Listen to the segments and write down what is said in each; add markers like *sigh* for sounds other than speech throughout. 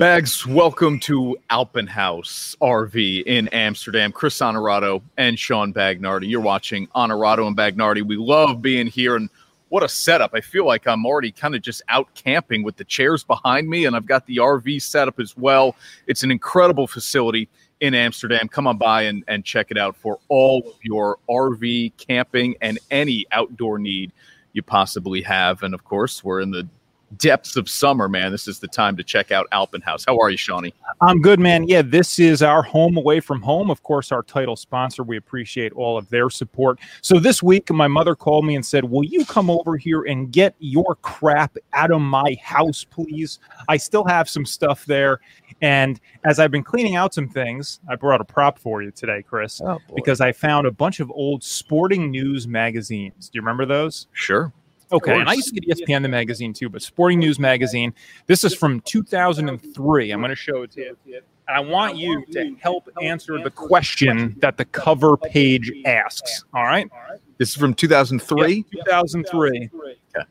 Bags, welcome to Alpin Haus RV in Amsterdam. Chris Honorado and Sean Bagnardi. You're watching Honorado and Bagnardi. We love being here, and what a setup. I feel like I'm already kind of just out camping with the chairs behind me, and I've got the RV set up as well. It's an incredible facility in Amsterdam. Come on by and, and check it out for all of your RV camping and any outdoor need you possibly have. And of course, we're in the depths of summer, man, this is the time to check out Alpin Haus. How are you, Shawnee? I'm good, man. Yeah, this is our home away from home. Of course, our title sponsor. We appreciate all of their support. So this week, my mother called me and said, Will you come over here and get your crap out of my house, please? I still have some stuff there. And as I've been cleaning out some things, I brought a prop for you today, Chris, oh, because I found a bunch of old sporting news magazines. Do you remember those? Sure. Okay, and I used to get ESPN the magazine too, but Sporting News magazine. This is from 2003. I'm going to show it to you. And I want you to help answer the question that the cover page asks. All right. This is from 2003. 2003. Okay.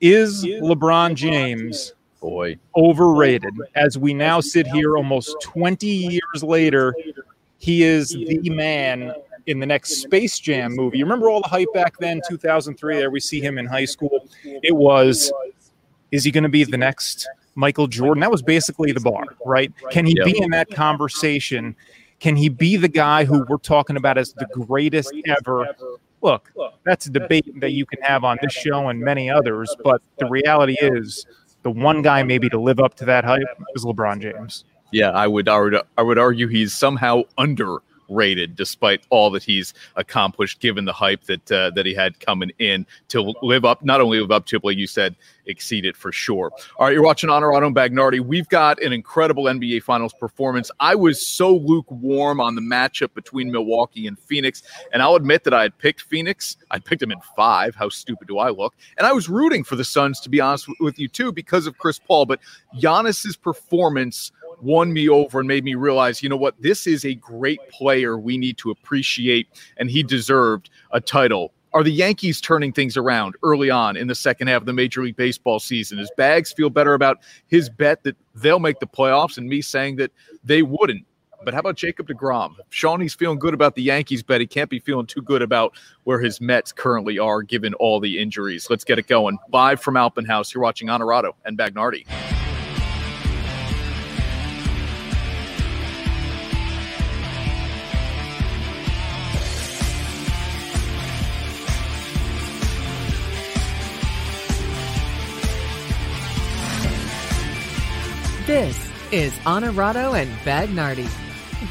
Is LeBron James boy overrated? As we now sit here, almost 20 years later, he is the man in the next Space Jam movie. You remember all the hype back then, 2003? There we see him in high school. It was, is he going to be the next Michael Jordan? That was basically the bar, right? Can he be in that conversation? Can he be the guy who we're talking about as the greatest ever? Look, that's a debate that you can have on this show and many others, but the reality is the one guy maybe to live up to that hype is LeBron James. Yeah, I would, I would, I would argue he's somehow under rated, despite all that he's accomplished, given the hype that uh, that he had coming in to live up, not only live up to but you said, exceed it for sure. All right, you're watching Honorado and Bagnardi. We've got an incredible NBA Finals performance. I was so lukewarm on the matchup between Milwaukee and Phoenix, and I'll admit that I had picked Phoenix. I picked them in five. How stupid do I look? And I was rooting for the Suns, to be honest with you, too, because of Chris Paul. But Giannis's performance won me over and made me realize, you know what, this is a great player we need to appreciate, and he deserved a title. Are the Yankees turning things around early on in the second half of the Major League Baseball season? Does Bags feel better about his bet that they'll make the playoffs and me saying that they wouldn't? But how about Jacob DeGrom? Shawnee's feeling good about the Yankees bet. He can't be feeling too good about where his Mets currently are, given all the injuries. Let's get it going. Live from Alpin Haus, you're watching Honorado and Bagnardi. This is Honorado and Bagnardi,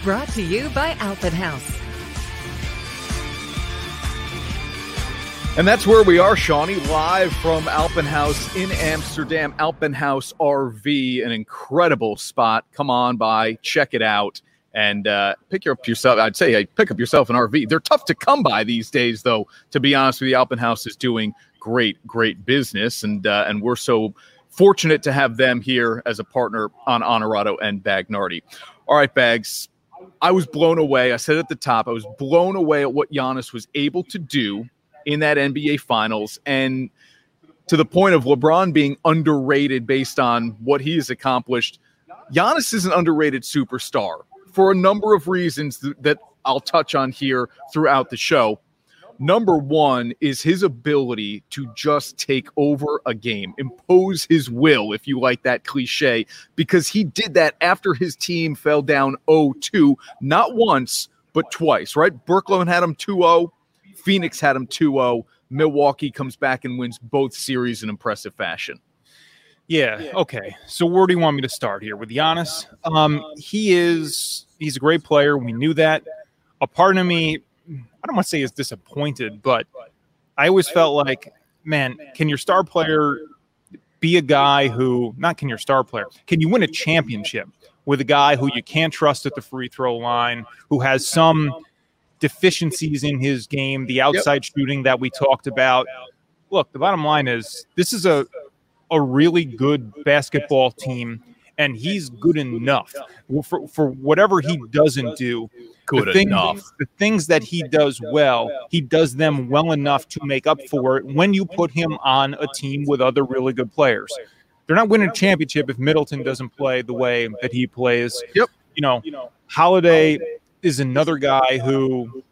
brought to you by Alpin Haus. And that's where we are, Shawnee, live from Alpin Haus in Amsterdam. Alpin Haus RV, an incredible spot. Come on by, check it out, and uh, pick up yourself. I'd say hey, pick up yourself an RV. They're tough to come by these days, though. To be honest with you, Alpin Haus is doing great, great business, and uh, and we're so fortunate to have them here as a partner on Honorado and Bagnardi. All right, Bags. I was blown away. I said at the top, I was blown away at what Giannis was able to do in that NBA Finals, and to the point of LeBron being underrated based on what he has accomplished. Giannis is an underrated superstar for a number of reasons that I'll touch on here throughout the show. Number one is his ability to just take over a game, impose his will, if you like that cliche, because he did that after his team fell down 0 2, not once, but twice, right? Brooklyn had him 2 0, Phoenix had him 2 0. Milwaukee comes back and wins both series in impressive fashion. Yeah. Okay. So where do you want me to start here with Giannis? Um, he is he's a great player. We knew that. A part of me I don't want to say is disappointed, but I always felt like, man, can your star player be a guy who, not can your star player, can you win a championship with a guy who you can't trust at the free throw line, who has some deficiencies in his game, the outside yep. shooting that we talked about? Look, the bottom line is this is a, a really good basketball team and he's good enough for, for whatever he doesn't do. Good the things, enough. The things that he does well, he does them well enough to make up for it when you put him on a team with other really good players. they're not winning a championship if Middleton doesn't play the way that he plays. Yep. You know, Holiday is another guy who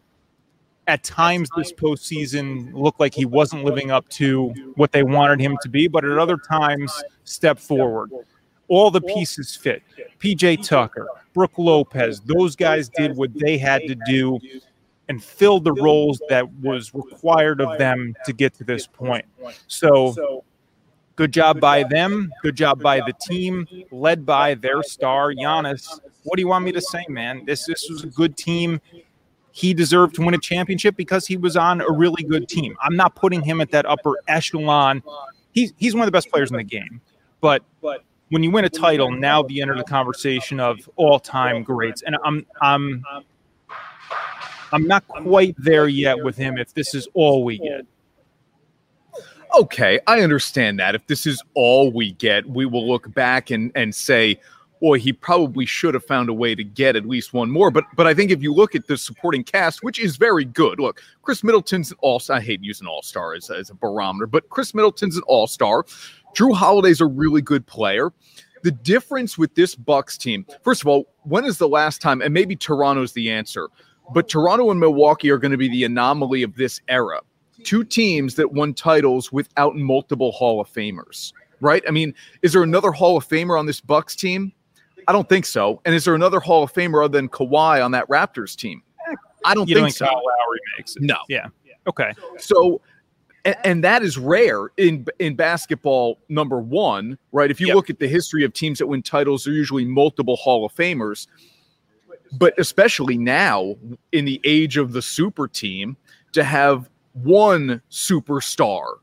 at times this postseason looked like he wasn't living up to what they wanted him to be, but at other times stepped forward. All the pieces fit. PJ Tucker, Brook Lopez, those guys did what they had to do and filled the roles that was required of them to get to this point. So good job by them. Good job by the team, led by their star, Giannis. What do you want me to say, man? This this was a good team. He deserved to win a championship because he was on a really good team. I'm not putting him at that upper echelon. He's he's one of the best players in the game. But when you win a title, now you enter the conversation of all-time greats. And I'm I'm I'm not quite there yet with him if this is all we get. Okay, I understand that. If this is all we get, we will look back and, and say, boy, he probably should have found a way to get at least one more. But but I think if you look at the supporting cast, which is very good, look, Khris Middleton's an all I hate using all star as, as a barometer, but Khris Middleton's an all star. Jrue Holiday's a really good player. The difference with this Bucks team, first of all, when is the last time, and maybe Toronto's the answer, but Toronto and Milwaukee are going to be the anomaly of this era. Two teams that won titles without multiple Hall of Famers, right? I mean, is there another Hall of Famer on this Bucks team? I don't think so. And is there another Hall of Famer other than Kawhi on that Raptors team? I don't You think think so. Kyle Lowry makes it? No. Yeah. Okay. So, and, and that is rare in in basketball. Number one, right? If you Yep. look at the history of teams that win titles, they're usually multiple Hall of Famers. But especially now, in the age of the super team, to have one superstar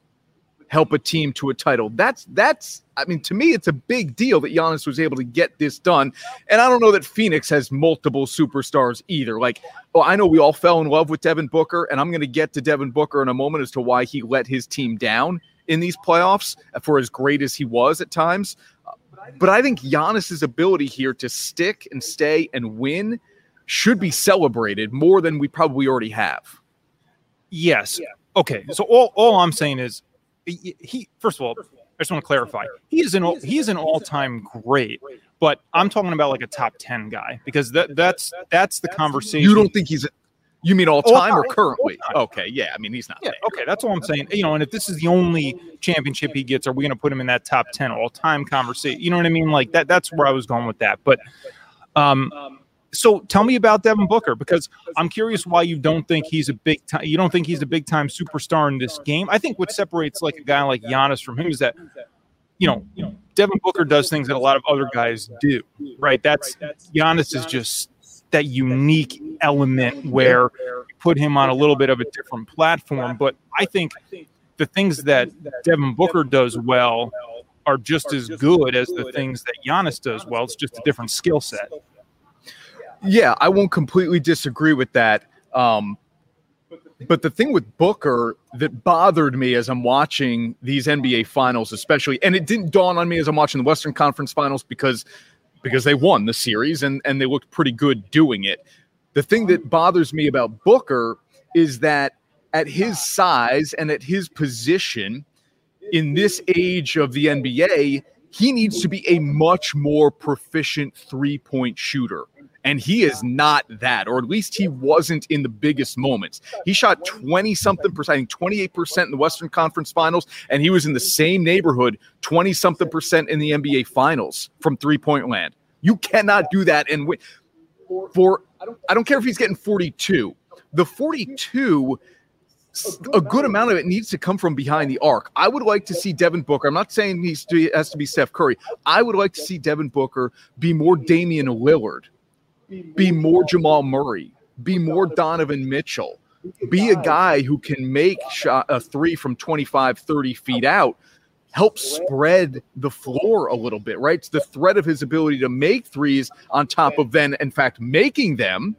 help a team to a title, that's that's. I mean, to me, it's a big deal that Giannis was able to get this done. And I don't know that Phoenix has multiple superstars either. Like, well, I know we all fell in love with Devin Booker, and I'm going to get to Devin Booker in a moment as to why he let his team down in these playoffs for as great as he was at times. But I think Giannis's ability here to stick and stay and win should be celebrated more than we probably already have. Yes. Okay. So all, all I'm saying is he, he first of all, I just want to clarify. He is an all- he is an all-time great, but I'm talking about like a top 10 guy because that that's that's the conversation. You don't think he's a, you mean all All time or currently? Okay, yeah. I mean, he's not Yeah, there. okay, that's all I'm saying. You know, and if this is the only championship he gets, are we going to put him in that top 10 all-time conversation? You know what I mean? Like that that's where I was going with that. But um so tell me about Devin Booker because I'm curious why you don't think he's a big time you don't think he's a big time superstar in this game. I think what separates like a guy like Giannis from him is that you know, Devin Booker does things that a lot of other guys do, right? That's Giannis is just that unique element where you put him on a little bit of a different platform. But I think the things that Devin Booker does well are just as good as the things that Giannis does well. It's just a different skill set. Yeah, I won't completely disagree with that. Um, but the thing with Booker that bothered me as I'm watching these NBA finals, especially, and it didn't dawn on me as I'm watching the Western Conference finals because because they won the series and, and they looked pretty good doing it. The thing that bothers me about Booker is that at his size and at his position in this age of the NBA, he needs to be a much more proficient three point shooter. And he is not that, or at least he wasn't in the biggest moments. He shot 20 something percent, I think 28% in the Western Conference finals, and he was in the same neighborhood, 20 something percent in the NBA finals from three point land. You cannot do that and win. For I don't care if he's getting 42. The 42 a good amount of it needs to come from behind the arc. I would like to see Devin Booker. I'm not saying he has to be Steph Curry. I would like to see Devin Booker be more Damian Lillard, be more Jamal Murray, be more Donovan Mitchell, be a guy who can make shot, a three from 25, 30 feet out. Help spread the floor a little bit, right? It's the threat of his ability to make threes on top of then, in fact, making them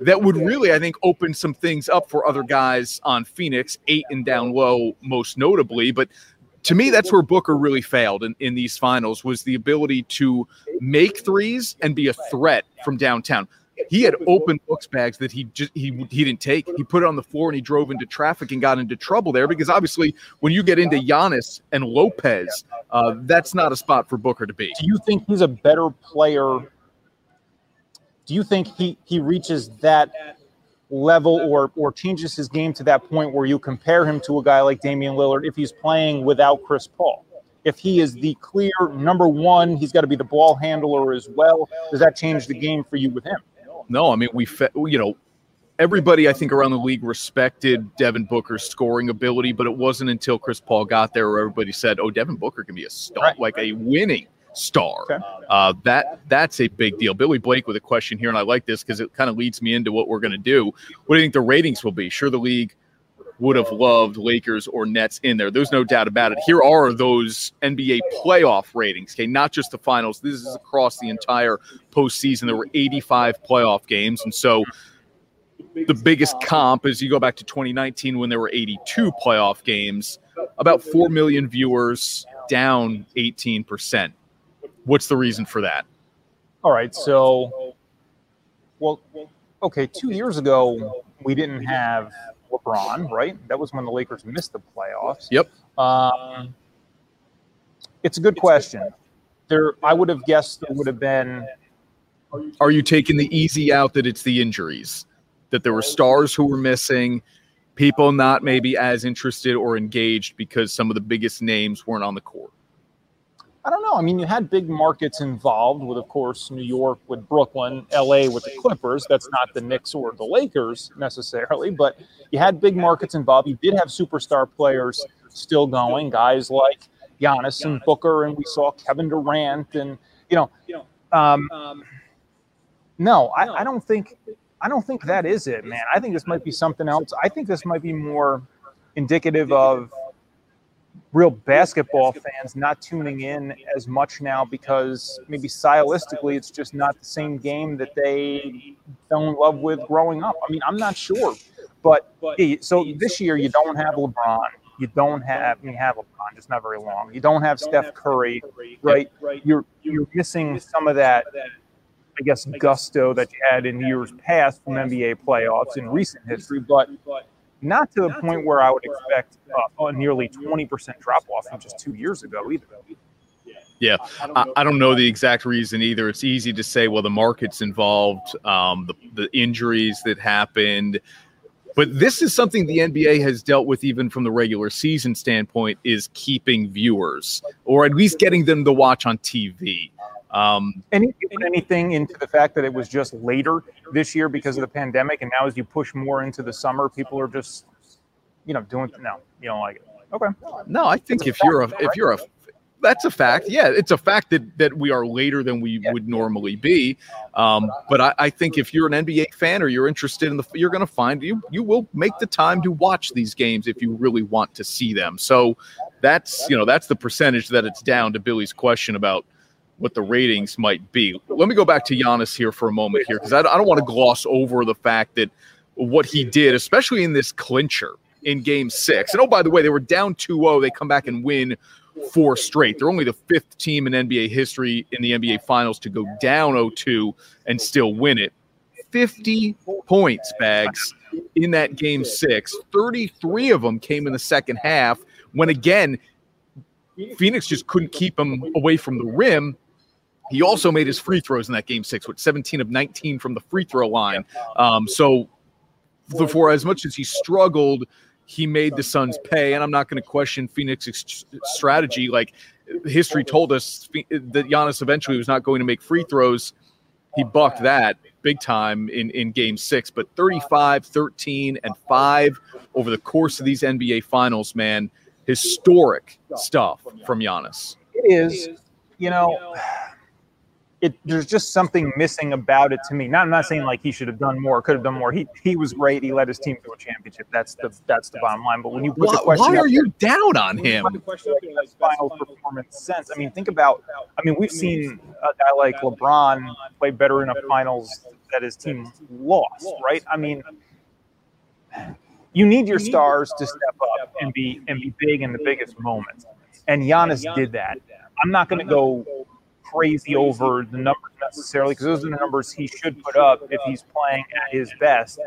that would really, I think, open some things up for other guys on Phoenix, Ayton down low, most notably. But to me, that's where Booker really failed in, in these finals was the ability to make threes and be a threat from downtown. He had open books bags that he just he he didn't take. He put it on the floor and he drove into traffic and got into trouble there because obviously when you get into Giannis and Lopez, uh, that's not a spot for Booker to be. Do you think he's a better player? Do you think he he reaches that level or or changes his game to that point where you compare him to a guy like Damian Lillard if he's playing without Chris Paul? If he is the clear number one, he's got to be the ball handler as well. Does that change the game for you with him? No, I mean we, you know, everybody I think around the league respected Devin Booker's scoring ability, but it wasn't until Chris Paul got there where everybody said, "Oh, Devin Booker can be a star, Right. like a winning star." Okay. Uh, that that's a big deal. Billy Blake with a question here, and I like this because it kind of leads me into what we're going to do. What do you think the ratings will be? Sure, the league would have loved Lakers or Nets in there. There's no doubt about it. Here are those NBA playoff ratings. Okay, not just the finals. This is across the entire postseason. There were 85 playoff games, and so the biggest comp is you go back to 2019 when there were 82 playoff games, about 4 million viewers, down 18%. What's the reason for that? All right, so well, okay, two years ago we didn't have LeBron, right? That was when the Lakers missed the playoffs. Yep. Um, it's a good question. There, I would have guessed there would have been. Are you taking the easy out that it's the injuries? That there were stars who were missing, people not maybe as interested or engaged because some of the biggest names weren't on the court? I don't know. I mean, you had big markets involved with, of course, New York with Brooklyn, LA with the Clippers. That's not the Knicks or the Lakers necessarily, but you had big markets involved. You did have superstar players still going, guys like Giannis and Booker, and we saw Kevin Durant, and you know, um, no, I, I don't think, I don't think that is it, man. I think this might be something else. I think this might be more indicative of real basketball fans not tuning in as much now because maybe stylistically it's just not the same game that they fell in love with growing up. I mean, I'm not *laughs* sure, but so this year you don't have LeBron. You don't have you have LeBron, just not very long. You don't have Steph Curry, right? You're you're missing some of that, I guess, gusto that you had in years past from NBA playoffs in recent history, but not to the point where I would expect uh, a nearly 20% drop off from just two years ago either. Yeah, I, I don't know the exact reason either. It's easy to say, well, the market's involved, um, the, the injuries that happened. But this is something the NBA has dealt with even from the regular season standpoint is keeping viewers or at least getting them to watch on TV. Um, Any, anything into the fact that it was just later this year because of the pandemic, and now as you push more into the summer, people are just, you know, doing no, you don't like it. Okay, no, I think if you're a if you're a that's a fact. Yeah, it's a fact that that we are later than we would normally be. Um, but I, I think if you're an NBA fan or you're interested in the, you're going to find you you will make the time to watch these games if you really want to see them. So that's you know that's the percentage that it's down to Billy's question about what the ratings might be. Let me go back to Giannis here for a moment here because I, I don't want to gloss over the fact that what he did, especially in this clincher in Game Six. And oh, by the way, they were down 2-0. They come back and win four straight. They're only the fifth team in NBA history in the NBA Finals to go down 0-2 and still win it. 50 points, bags in that Game Six. 33 of them came in the second half. When again, Phoenix just couldn't keep him away from the rim. He also made his free throws in that game six with 17 of 19 from the free throw line. Um, so, for as much as he struggled, he made the Suns pay. And I'm not going to question Phoenix's strategy. Like history told us that Giannis eventually was not going to make free throws. He bucked that big time in, in game six, but 35, 13, and five over the course of these NBA finals, man, historic stuff from Giannis. it is. You know, it there's just something missing about it to me. Not, I'm not saying like he should have done more, could have done more. He he was great. He led his team to a championship. That's the that's the bottom line. But when you put the Why, question, why are you down on him? best final performance sense. I mean, think about. I mean, we've seen a guy like LeBron play better in a finals that his team lost, right? I mean, you need your stars to step up and be and be big in the biggest moments, and Giannis did that. I'm not going to go crazy over the numbers necessarily because those are the numbers he should put up if he's playing at his best.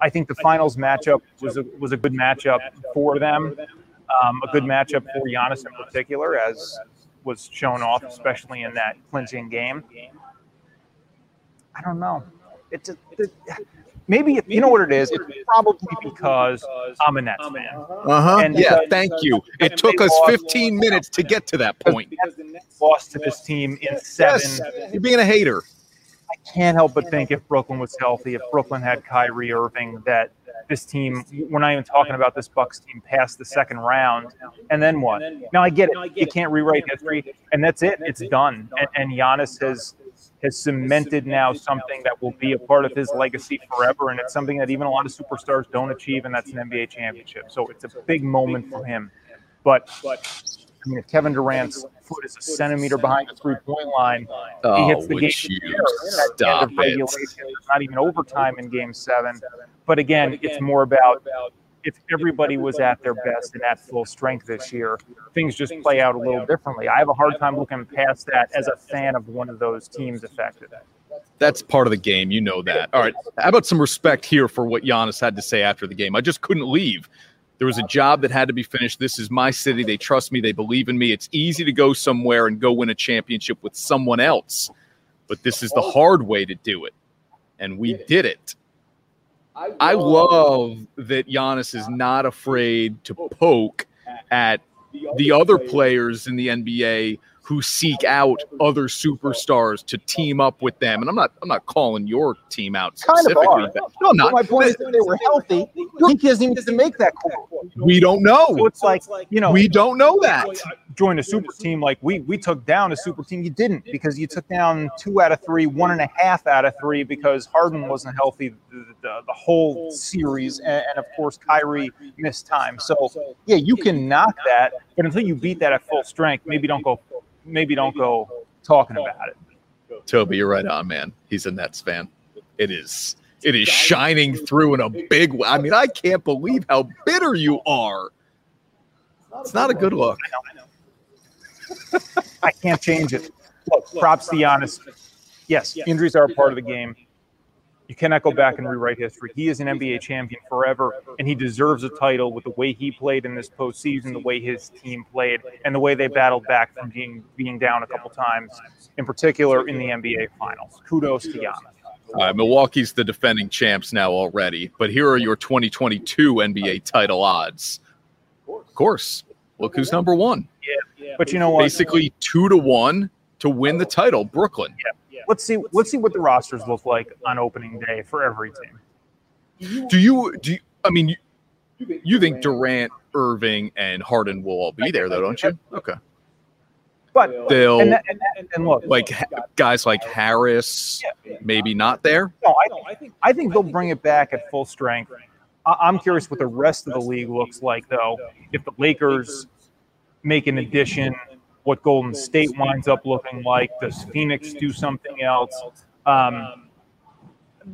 I think the finals matchup was a, was a good matchup for them, um, a good matchup for Giannis in particular, as was shown off, especially in that clinching game. I don't know. It's a, maybe you know what it is. It's probably because I'm a Nets fan. Uh huh. Yeah. Thank you. It took us 15 minutes to get to that point. Because the Nets Lost to this team in seven. Yes, you're being a hater. I can't help but think if Brooklyn was healthy, if Brooklyn had Kyrie Irving, that this team, we're not even talking about this Bucks team past the second round. And then what? Now I get it. You can't rewrite history, and that's it. It's done. And, and Giannis has has cemented now something that will be a part of his legacy forever, and it's something that even a lot of superstars don't achieve, and that's an NBA championship. So it's a big moment for him. But I mean, if Kevin Durant's foot is a centimeter behind the three-point line, Oh, he hits oh, the game. you at the end stop it. regulation. There's not even overtime in Game Seven. But again, it's more about if everybody was at their best and at full strength this year, things just play out a little differently. I have a hard time looking past that as a fan of one of those teams affected. That's part of the game. You know that. All right. How about some respect here for what Giannis had to say after the game? I just couldn't leave. There was a job that had to be finished. This is my city. They trust me. They believe in me. It's easy to go somewhere and go win a championship with someone else, but this is the hard way to do it. And we did it. I love that Giannis is not afraid to poke at the other players. in the NBA who seek out other superstars to team up with them. And I'm not I'm not calling your team out specifically. Kind of specifically. are. but- no, I'm But not. my point is, if they were healthy, he doesn't even get to make that call. We don't So know. it's like, you know, We don't know that. Join a super team like we we took down a super team. You didn't because you took down two out of three, one and a half out of three because Harden wasn't healthy the, the, the whole series, and, and of course Kyrie missed time. So yeah, you can knock that, but until you beat that at full strength, maybe don't go, maybe don't go talking about it. Toby, you're right on, man. He's a Nets fan. It is. It is shining through in a big way. I mean, I can't believe how bitter you are. It's not a good look. I know. I *laughs* can't change it. Look, props to Giannis. Yes, injuries are a part of the game. You cannot go back and rewrite history. He is an NBA champion forever, and he deserves a title with the way he played in this postseason, the way his team played, and the way they battled back from being being down a couple times, in particular in the NBA Finals. Kudos to Giannis. All right, Milwaukee's the defending champs now already, but here are your 2022 NBA title odds. Of course, look who's number one. Yeah, But you know what? Basically, two to one to win the title, Brooklyn. Let's see. Let's see what the rosters look like on opening day for every team. Do you do? You, I mean, you, you think Durant, Irving, and Harden will all be there, though, don't you? Okay. But They'll and, that, and, that, and look, like guys like Harris, maybe not there. No, I don't I think I think they'll bring it back at full strength. I'm curious what the rest of the league looks like, though. If the Lakers make an addition, what Golden State winds up looking like. Does Phoenix do something else? Um,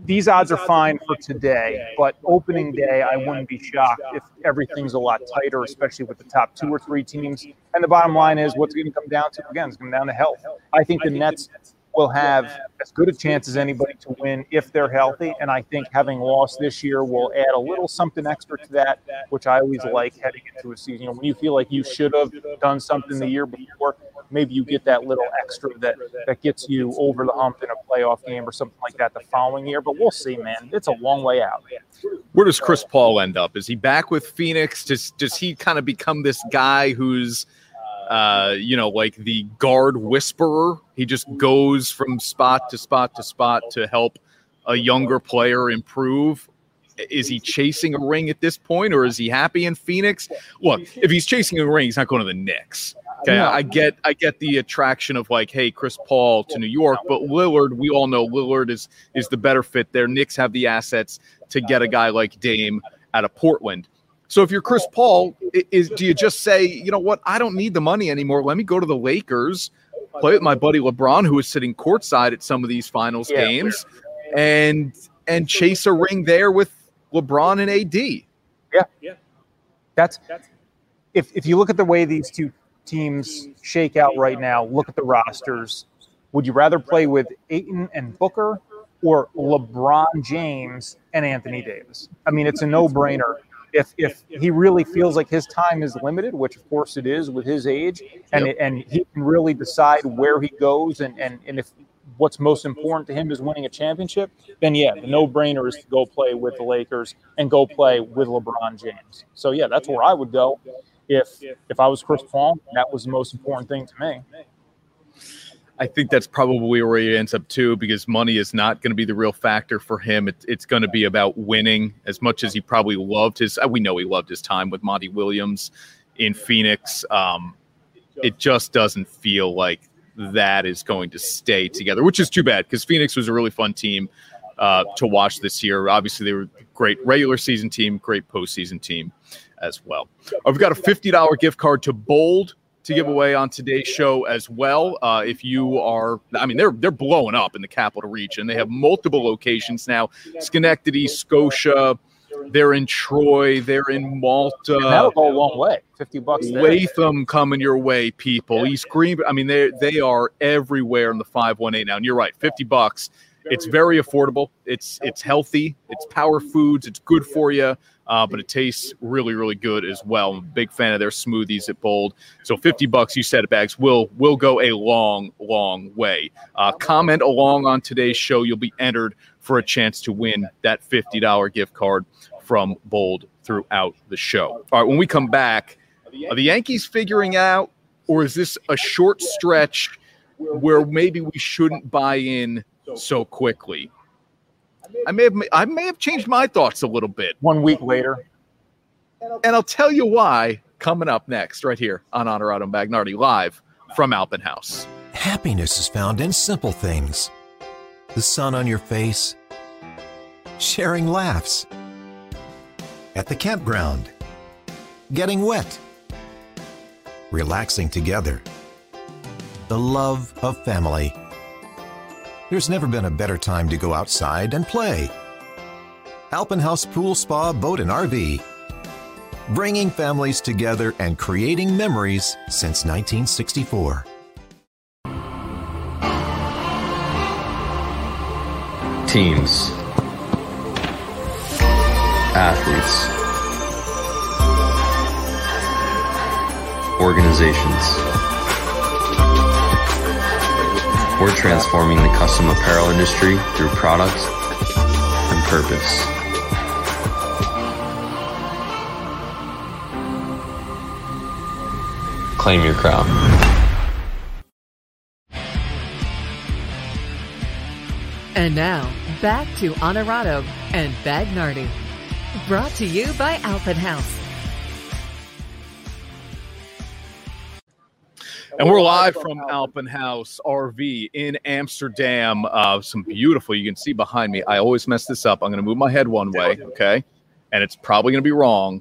these odds are fine for today, but opening day, I wouldn't be shocked if everything's a lot tighter, especially with the top two or three teams. And the bottom line is, what's going to come down to again? It's going to come down to health. I think the Nets will have as good a chance as anybody to win if they're healthy. And I think having lost this year will add a little something extra to that, which I always like heading into a season. You know, when you feel like you should have done something the year before, maybe you get that little extra that that gets you over the hump in a playoff game or something like that the following year. But we'll see, man. It's a long way out. Where does Chris Paul end up? Is he back with Phoenix? Does does he kind of become this guy who's uh, you know, like the guard whisperer? He just goes from spot to spot to spot to help a younger player improve. Is he chasing a ring at this point, or is he happy in Phoenix? Look, if he's chasing a ring, he's not going to the Knicks. Okay, I get, I get the attraction of like, hey, Chris Paul to New York, but Lillard, we all know Lillard is is the better fit there. Knicks have the assets to get a guy like Dame out of Portland. So if you're Chris Paul, is do you just say, you know what, I don't need the money anymore. Let me go to the Lakers, play with my buddy LeBron, who is sitting courtside at some of these finals Yeah. games, and and chase a ring there with LeBron and AD. Yeah, yeah. That's if if you look at the way these two teams shake out right now, look at the rosters. Would you rather play with Ayton and Booker or LeBron James and Anthony Davis? I mean, it's a no-brainer. If if he really feels like his time is limited, which of course it is with his age, and Yep. and he can really decide where he goes and and and if what's most important to him is winning a championship, then yeah, the no-brainer is to go play with the Lakers and go play with LeBron James. So yeah, that's where I would go if if I was Chris Paul. That was the most important thing to me. I think that's probably where he ends up too, because money is not going to be the real factor for him. It, it's going to be about winning as much as he probably loved his. uh, We know he loved his time with Monty Williams in Phoenix. Um, it just doesn't feel like that is going to stay together, which is too bad because Phoenix was a really fun team uh, to watch this year. Obviously, they were a great regular season team, great postseason team as well. Uh, we've got a $50 gift card to Bold to give away on today's show as well. Uh, if you are, I mean, they're they're blowing up in the capital region. They have multiple locations now: Schenectady, Scotia. They're in Troy. They're in Malta. That'll go a long way. Fifty bucks. There. Latham coming your way, people. East Green. I mean, they they are everywhere in the five one eight now. And you're right, fifty bucks. It's very affordable. It's it's healthy. It's power foods. It's good for you, uh, but it tastes really really good as well. I'm a big fan of their smoothies at Bold. So fifty bucks, you said bags will will go a long long way. Uh, comment along on today's show. You'll be entered for a chance to win that fifty dollar gift card from Bold throughout the show. All right, when we come back. Are the Yankees figuring out, or is this a short stretch where maybe we shouldn't buy in so quickly? I may have I may have changed my thoughts a little bit, One week later, and I'll tell you why coming up next, right here on Honorado Bagnardi live from Alpin Haus. Happiness is found in simple things the sun on your face, sharing laughs, at the campground, getting wet, relaxing together, the love of family. There's never been a better time to go outside and play. Alpin Haus Pool Spa Boat and RV. Bringing families together and creating memories since 1964. teams, athletes, organizations. We're transforming the custom apparel industry through product and purpose. Claim your crown. And now, back to Honorado and Bagnardi. Brought to you by House. And we're live from Alpin Haus RV in Amsterdam. Uh, some beautiful, you can see behind me. I always mess this up. I'm going to move my head one way, okay? And it's probably going to be wrong.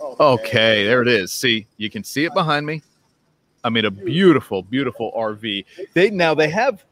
Okay, there it is. See, you can see it behind me. I mean, a beautiful, beautiful RV. They now they have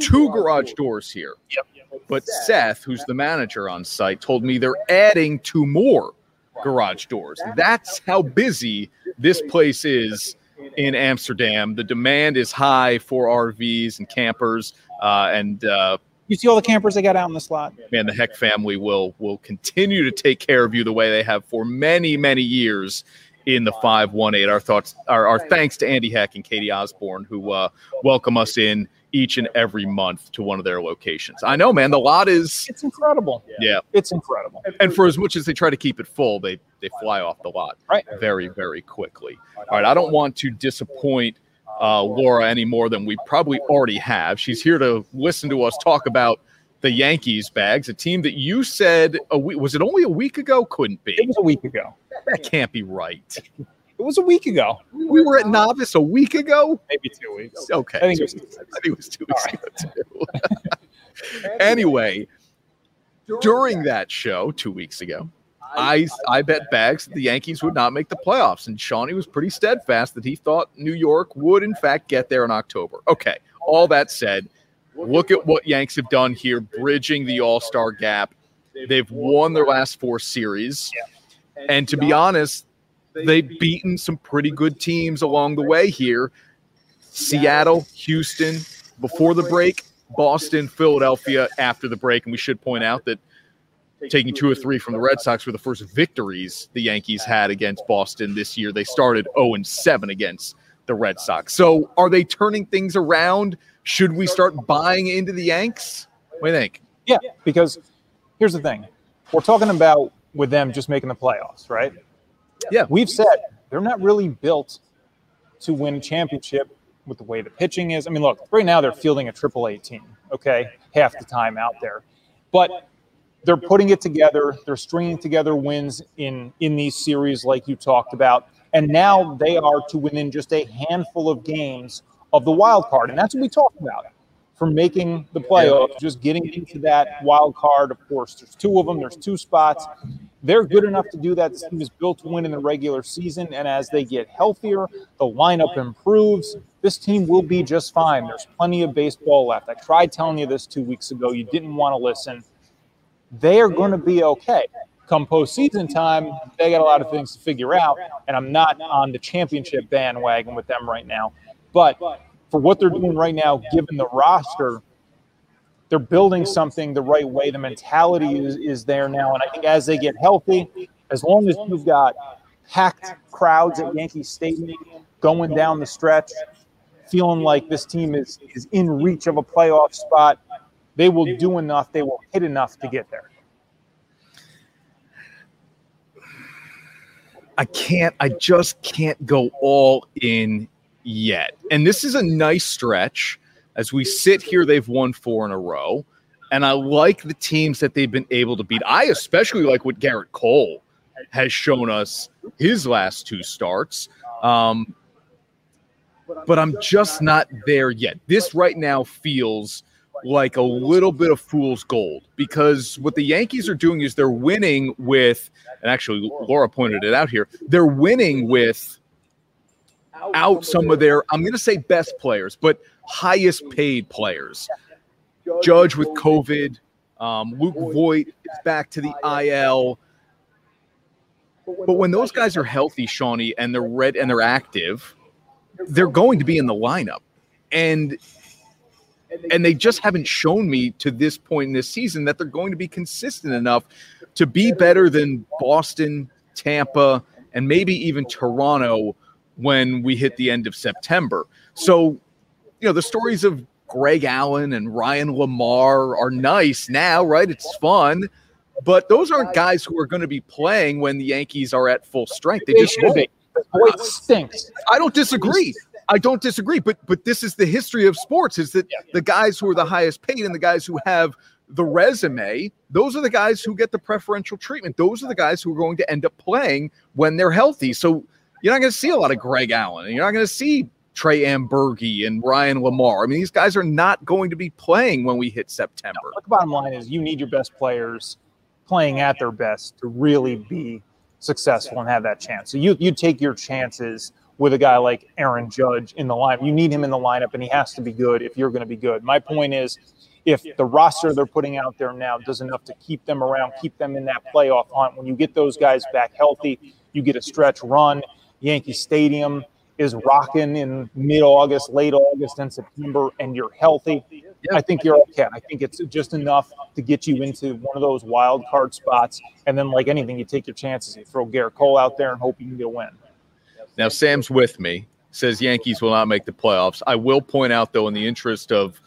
two garage doors here. Yep. But Seth, who's the manager on site, told me they're adding two more garage doors. That's how busy this place is in Amsterdam. The demand is high for RVs and campers, uh, and uh, you see all the campers they got out in the slot. man, the Heck family will will continue to take care of you the way they have for many many years in the 518 our thoughts our, our thanks to andy heck and katie osborne who uh, welcome us in each and every month to one of their locations i know man the lot is It's incredible. yeah It's incredible. and for as much as they try to keep it full they they fly off the lot Right. very very quickly all right i don't want to disappoint uh, laura any more than we probably already have she's here to listen to us talk about the yankees bags a team that you said a week was it only a week ago couldn't be It was a week ago. that can't be right It was a week ago. we were at novice a week ago Maybe two weeks. okay I think it was. I think it was two weeks ago too. *laughs* anyway, during that show two weeks ago, I I bet bags that the Yankees would not make the playoffs, and Shawnee was pretty steadfast that he thought New York would in fact get there in October. Okay, all that said, look at what Yanks have done here, bridging the All Star gap. They've won their last four series, and to be honest, they've beaten some pretty good teams along the way here. Seattle, Houston before the break, Boston, Philadelphia after the break. And we should point out that taking two or three from the Red Sox were the first victories the Yankees had against Boston this year. They started 0 and 7 against the Red Sox. So are they turning things around? Should we start buying into the Yanks? What do you think? Yeah, because here's the thing. We're talking about with them just making the playoffs, right? Yeah. We've said they're not really built to win a championship with the way the pitching is. I mean, look, right now they're fielding a triple A team, okay, half the time out there. But they're putting it together. They're stringing together wins in in these series, like you talked about, and now they are to within just a handful of games of the wild card, and that's what we talked about for making the playoffs. Just getting into that wild card. Of course, there's two of them. There's two spots. They're good enough to do that. This team is built to win in the regular season, and as they get healthier, the lineup improves. This team will be just fine. There's plenty of baseball left. I tried telling you this two weeks ago. You didn't want to listen they are going to be okay. Come postseason time, they got a lot of things to figure out, and I'm not on the championship bandwagon with them right now. But for what they're doing right now, given the roster, they're building something the right way. The mentality is, is there now, and I think as they get healthy, as long as you've got packed crowds at Yankee Stadium going down the stretch, feeling like this team is is in reach of a playoff spot, they will do enough, they will hit enough to get there. I can't, I just can't go all in yet. And this is a nice stretch. As we sit here, they've won four in a row. And I like the teams that they've been able to beat. I especially like what Gerrit Cole has shown us his last two starts. Um, but I'm just not there yet. This right now feels like a little bit of fool's gold because what the Yankees are doing is they're winning with, and actually Laura pointed it out here, they're winning with out some of their, I'm going to say best players, but highest paid players. Judge with COVID, um, Luke Voit is back to the IL. But when those guys are healthy, Shawnee, and they're red and they're active, they're going to be in the lineup. And and they just haven't shown me to this point in this season that they're going to be consistent enough to be better than Boston, Tampa, and maybe even Toronto when we hit the end of September. So, you know, the stories of Greg Allen and Ryan LaMarre are nice now, right? It's fun. But those aren't guys who are going to be playing when the Yankees are at full strength. They, they just won't. Be. Boy, stinks. I don't disagree. I don't disagree, but but this is the history of sports: is that the guys who are the highest paid and the guys who have the resume, those are the guys who get the preferential treatment. Those are the guys who are going to end up playing when they're healthy. So you're not going to see a lot of Greg Allen, and you're not going to see Trey Amburgey and Ryan LaMarre. I mean, these guys are not going to be playing when we hit September. No, the bottom line is you need your best players playing at their best to really be successful and have that chance. So you you take your chances with a guy like Aaron Judge in the lineup. You need him in the lineup, and he has to be good if you're going to be good. My point is, if the roster they're putting out there now does enough to keep them around, keep them in that playoff hunt, when you get those guys back healthy, you get a stretch run. Yankee Stadium is rocking in mid August, late August, and September, and you're healthy. I think you're okay. I think it's just enough to get you into one of those wild card spots. And then, like anything, you take your chances. You throw Gerrit Cole out there and hope you can get a win. Now, Sam's with me. Says Yankees will not make the playoffs. I will point out, though, in the interest of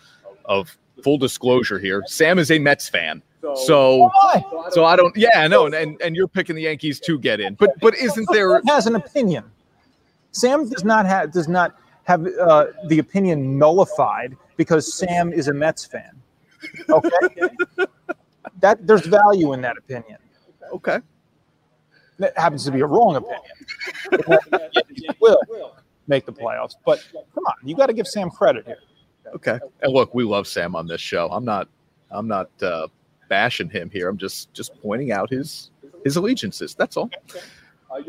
of full disclosure here, Sam is a Mets fan. So, so I don't. Yeah, no, and and you're picking the Yankees to get in. But but isn't there has an opinion? Sam does not have does not have uh, the opinion nullified because Sam is a Mets fan. Okay, *laughs* that there's value in that opinion. Okay, that happens to be a wrong opinion. *laughs* will make the playoffs, but come on, you got to give Sam credit here. Okay, and look, we love Sam on this show. I'm not, I'm not uh, bashing him here. I'm just just pointing out his his allegiances. That's all.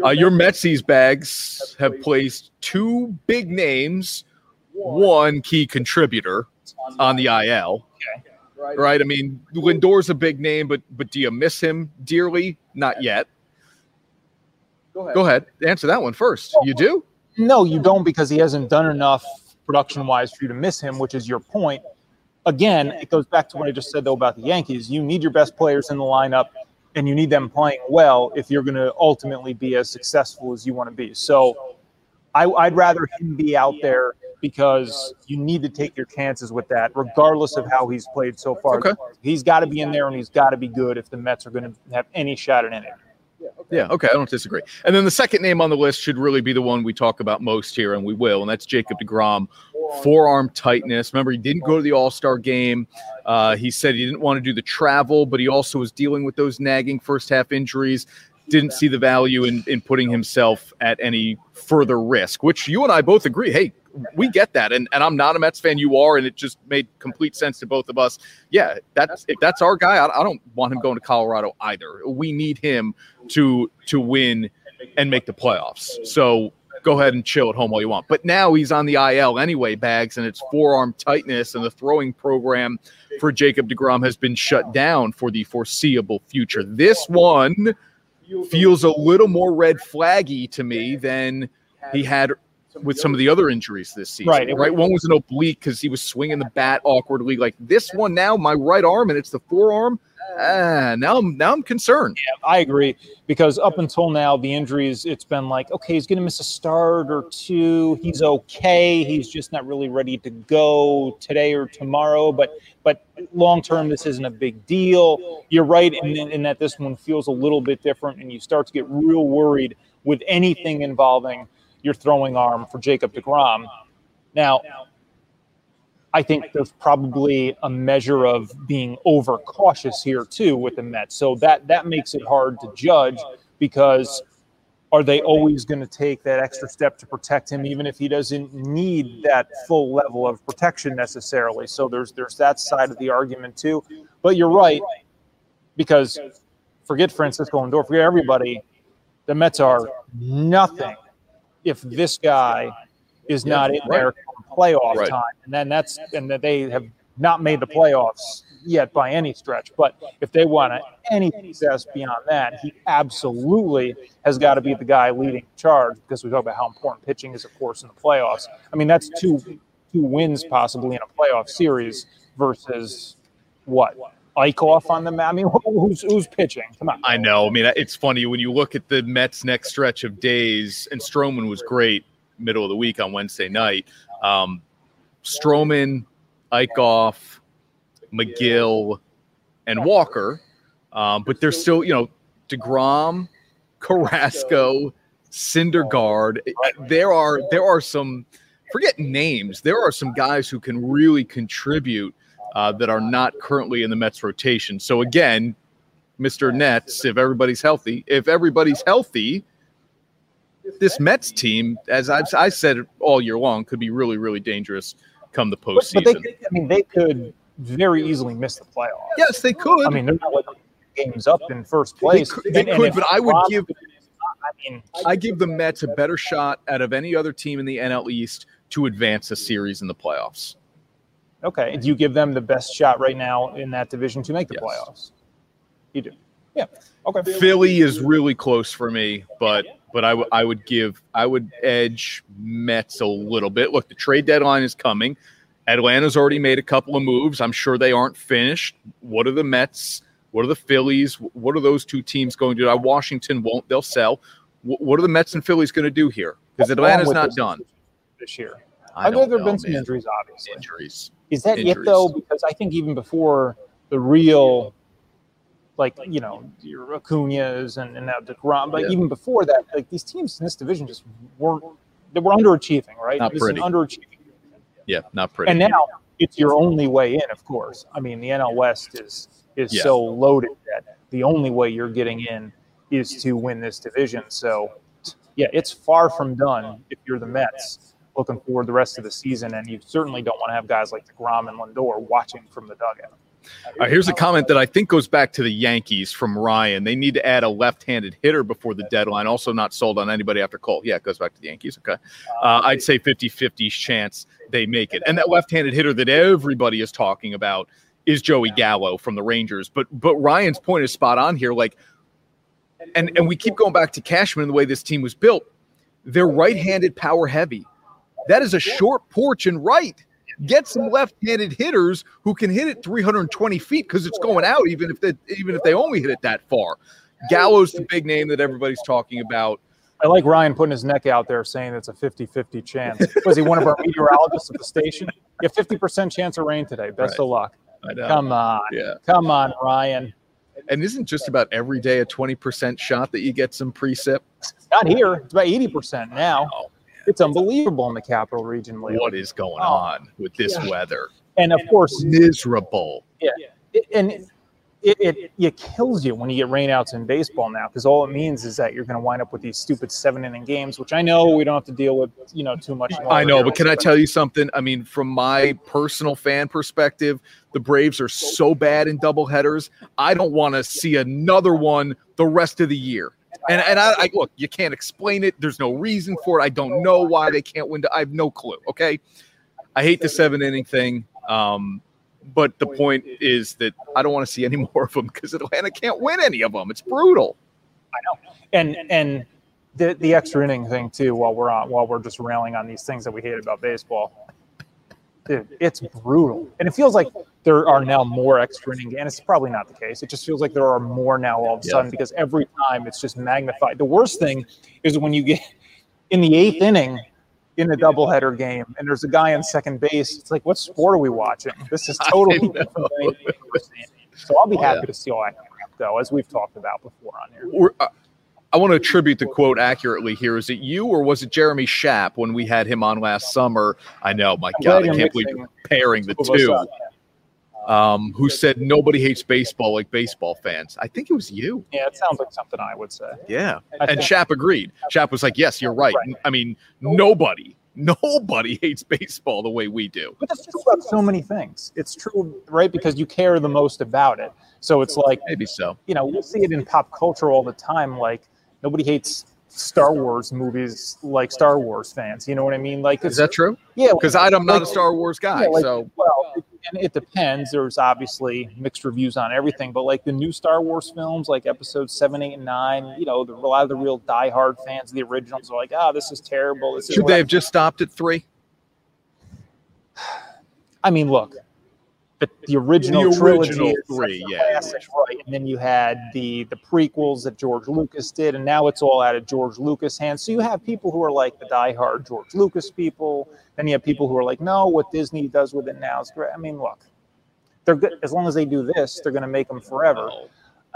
Uh, your Metsies bags have placed two big names, one key contributor on the IL. Right. I mean, Lindor's a big name, but but do you miss him dearly? Not yet. Go ahead. Go ahead. Answer that one first. You do? No, you don't because he hasn't done enough production wise for you to miss him, which is your point. Again, it goes back to what I just said though about the Yankees. You need your best players in the lineup and you need them playing well if you're going to ultimately be as successful as you want to be. So I, would rather him be out there because you need to take your chances with that, regardless of how he's played so far. Okay. He's got to be in there and he's got to be good if the Mets are going to have any shot at anything. Yeah, okay, I don't disagree. And then the second name on the list should really be the one we talk about most here, and we will, and that's Jacob DeGrom. Forearm tightness. Remember, he didn't go to the All Star game. Uh, he said he didn't want to do the travel, but he also was dealing with those nagging first half injuries. Didn't see the value in, in putting himself at any further risk, which you and I both agree. Hey, we get that, and, and I'm not a Mets fan. You are, and it just made complete sense to both of us. Yeah, that's if that's our guy. I, I don't want him going to Colorado either. We need him to to win and make the playoffs. So go ahead and chill at home while you want. But now he's on the IL anyway, bags, and it's forearm tightness, and the throwing program for Jacob DeGrom has been shut down for the foreseeable future. This one feels a little more red flaggy to me than he had with some of the other injuries this season. Right. Right. One was an oblique because he was swinging the bat awkwardly. Like this one now, my right arm, and it's the forearm. Ah, now I'm now I'm concerned. Yeah, I agree because up until now the injuries it's been like okay he's going to miss a start or two he's okay he's just not really ready to go today or tomorrow but but long term this isn't a big deal you're right in, in that this one feels a little bit different and you start to get real worried with anything involving your throwing arm for Jacob DeGrom now I think there's probably a measure of being overcautious here too with the Mets. So that that makes it hard to judge because are they always going to take that extra step to protect him even if he doesn't need that full level of protection necessarily? So there's there's that side of the argument too. But you're right because forget Francisco Lindor, forget everybody. The Mets are nothing if this guy is not in there playoff right. time, and then that's and that they have not made the playoffs yet by any stretch. But if they want any success beyond that, he absolutely has got to be the guy leading the charge because we talk about how important pitching is, of course, in the playoffs. I mean, that's two two wins possibly in a playoff series versus what Eickhoff on the. I mean, who's who's pitching? Come on. I know. I mean, it's funny when you look at the Mets' next stretch of days, and Stroman was great middle of the week on Wednesday night. Um, Stroman, Eickhoff, Megill, and Walker. Um, but there's still, you know, DeGrom, Carrasco, Syndergaard. There are there are some forget names. There are some guys who can really contribute uh, that are not currently in the Mets rotation. So again, Mr. Nets, if everybody's healthy, if everybody's healthy, this Mets team, as I've I said all year long, could be really, really dangerous come the postseason. But, but they, I mean, they could very easily miss the playoffs. Yes, they could. I mean, they're not like games up in first place. They could, they and, could and but I would give. I mean, I give the Mets a better shot out of any other team in the NL East to advance a series in the playoffs. Okay, do you give them the best shot right now in that division to make the yes. playoffs? You do. Yeah. Okay. Philly is really close for me, but but I, w- I would give I would edge Mets a little bit. Look, the trade deadline is coming. Atlanta's already made a couple of moves. I'm sure they aren't finished. What are the Mets? What are the Phillies? What are those two teams going to do? Washington won't. They'll sell. what are the Mets and Phillies going to do here? Because Atlanta's not done this year. I, know there have been some man. injuries, obviously. Injuries. Is that injuries. it though? Because I think even before the real like you know your Acuna's and, and now Degrom. But yeah. even before that, like these teams in this division just weren't they were underachieving, right? Not pretty. Underachieving. Yeah, not pretty. And now it's your only way in, of course. I mean, the NL West is is yeah. so loaded that the only way you're getting in is to win this division. So, yeah, it's far from done if you're the Mets looking forward the rest of the season, and you certainly don't want to have guys like Degrom and Lindor watching from the dugout. Uh, here's a comment that I think goes back to the Yankees from Ryan. They need to add a left-handed hitter before the deadline. Also, not sold on anybody after Cole. Yeah, it goes back to the Yankees. Okay, uh, I'd say 50-50 chance they make it. And that left-handed hitter that everybody is talking about is Joey Gallo from the Rangers. But but Ryan's point is spot on here. Like, and and we keep going back to Cashman and the way this team was built. They're right-handed, power heavy. That is a short porch and right. Get some left-handed hitters who can hit it 320 feet because it's going out, even if they even if they only hit it that far. Gallo's the big name that everybody's talking about. I like Ryan putting his neck out there saying it's a 50 50 chance. Was he one of our meteorologists at the station? You have 50% chance of rain today. Best Right. of luck. Come on. Yeah. Come on, Ryan. And isn't just about every day a 20% shot that you get some precip? Not here. It's about 80% now. Oh, It's unbelievable in the capital region lately. what is going Oh. on with this weather? And of course, Miserable. Yeah, it, and it, it it kills you when you get rainouts in baseball now because all it means is that you're going to wind up with these stupid seven inning games, which I know we don't have to deal with, you know, too much. I know, but can I tell you something? I mean, from my personal fan perspective, the Braves are so bad in doubleheaders. I don't want to see another one the rest of the year. And and I, I *laughs* look, you can't explain it. There's no reason for it. I don't know why they can't win. I have no clue. Okay, I hate the seven inning thing. Um, but the point is that I don't want to see any *laughs* more of them because Atlanta can't win any of them. It's brutal. I know. And and the the extra inning thing too. While we're on, while we're just railing on these things that we hate about baseball, dude, it's brutal, and it feels like there are now more extra inning, and it's probably not the case. It just feels like there are more now all of a Yeah. sudden because every time it's just magnified. The worst thing is when you get *laughs* in the eighth inning in a doubleheader game, and there's a guy on second base. It's like, what sport are we watching? This is *laughs* totally different than anything we've seen. So I'll be happy Yeah. to see all that crap go, as we've talked about before on here. Uh, I want to attribute the quote accurately here. Is it you or was it Jeremy Schaap when we had him on last summer? I know, my I'm God, I can't believe you're pairing the two of us two. up. Um, who said nobody hates baseball like baseball fans? I think it was you. Yeah, it sounds like something I would say. Yeah. And Schaap agreed. Schaap was like, yes, you're right. Right. I mean, nobody, nobody *laughs* hates baseball the way we do. But that's true about so many things. It's true, right? Because you care the most about it. So it's like, Maybe so. you know, we see it in pop culture all the time. Like, nobody hates Star Wars movies like Star Wars fans. You know what I mean? Like, Is that true? yeah, Because I'm not like- a Star Wars guy. yeah, like, so well, it, and it depends. There's obviously mixed reviews on everything, but like the new Star Wars films, like episodes seven, eight, and nine, you know, the, a lot of the real diehard fans of the originals are like, "Ah, this is terrible." This should what- they have just stopped at three? I mean, look, the, the original The trilogy original is three, yeah, classic, right? And then you had the the prequels that George Lucas did, and now it's all out of George Lucas' hands. So you have people who are like the diehard George Lucas people, then you have people who are like, no, what Disney does with it now is great. I mean, look, they're good as long as they do this, they're going to make them forever.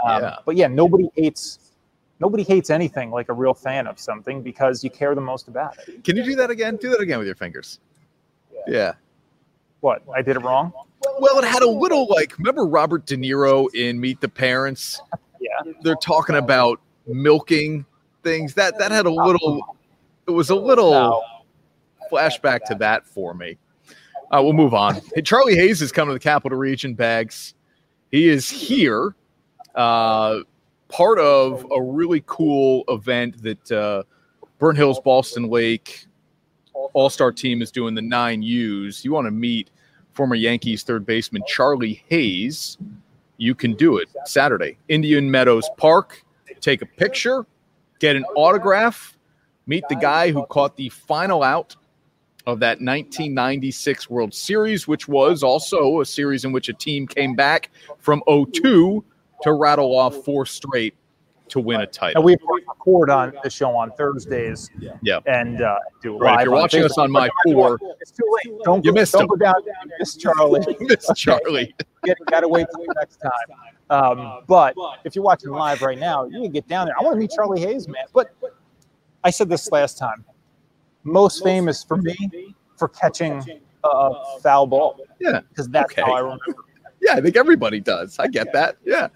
Um, yeah. But yeah, nobody hates nobody hates anything like a real fan of something because you care the most about it. Can you do that again? Do that again with your fingers. Yeah. What I did it wrong? Well, it had a little like remember Robert De Niro in Meet the Parents? Yeah. They're talking about milking things. That that had a little it was a little flashback to that for me. Uh, we'll move on. Hey, Charlie Hayes is coming to the Capital Region Bags. He is here, uh, part of a really cool event that uh, Burnt Hills Ballston Lake All Star team is doing the nine U's. You want to meet former Yankees third baseman Charlie Hayes? You can do it Saturday, Indian Meadows Park. Take a picture, get an autograph, meet the guy who caught the final out of that 1996 World Series, which was also a series in which a team came back from 02 to rattle off four straight to win a title. And we record on the show on Thursdays. Yeah. And uh, do it Right, if you're on watching us on my four- It's too late. Don't You go, missed don't him. go down. You missed Charlie. *laughs* Miss Charlie. Get, gotta wait till next time. Um, but if you're watching live right now, you can get down there. I want to meet Charlie Hayes, man. But I said this last time. Most famous for me for catching a foul ball. Yeah. Because that's Okay. how I remember. *laughs* Yeah, I think everybody does. I get that. Yeah.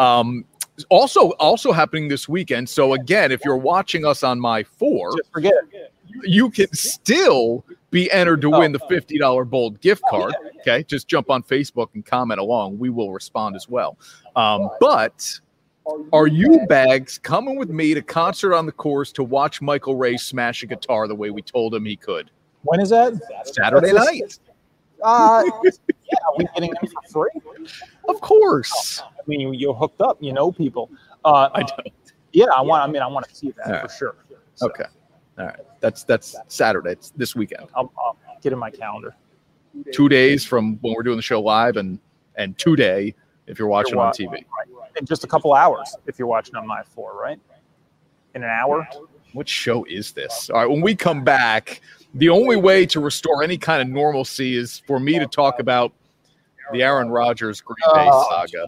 Um, also, also happening this weekend. So again, if you're watching us on my four, Just forget it. you can still be entered to win the $50 bold gift card. Okay. Just jump on Facebook and comment along. We will respond as well. Um, but are you bags coming with me to concert on the course to watch Michael Ray smash a guitar the way we told him he could? When is that? Saturday night. Uh, yeah, are we getting in for free? Of course. I mean, you, you're hooked up, you know people. Uh, I don't. yeah, I want. I mean, I want to see that right. for sure. So Okay. All right. That's that's Saturday. It's this weekend. I'll, I'll get in my calendar. two days from when we're doing the show live, and and today if you're watching You're on TV. In just a couple hours, if you're watching on my four, right? In an hour. What show is this? All right, when we come back, the only way to restore any kind of normalcy is for me to talk about the Aaron oh. Rodgers Green Bay Oh. saga.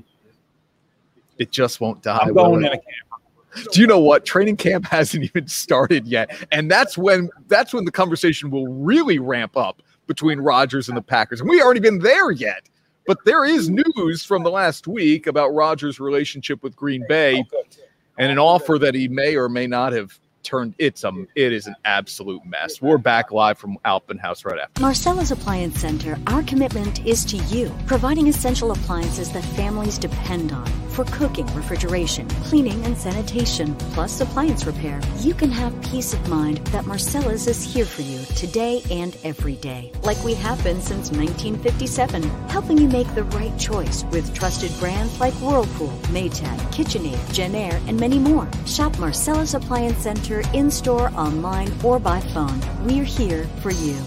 It just won't die. I'm going in a camper. Do you know what? Training camp *laughs* hasn't even started yet, and that's when that's when the conversation will really ramp up between Rodgers and the Packers. And we already been there yet, but there is news from the last week about Rodgers' relationship with Green Bay oh, and an offer that he may or may not have turned. It's a it is an absolute mess. We're back live from Alpin Haus right after. Marcella's Appliance Center, our commitment is to you, providing essential appliances that families depend on for cooking, refrigeration, cleaning, and sanitation, plus appliance repair. You can have peace of mind that Marcella's is here for you today and every day, like we have been since 1957, helping you make the right choice with trusted brands like Whirlpool, Maytag, KitchenAid, Jenn-Air, and many more. Shop Marcella's Appliance Center in store, online, or by phone. We're here for you.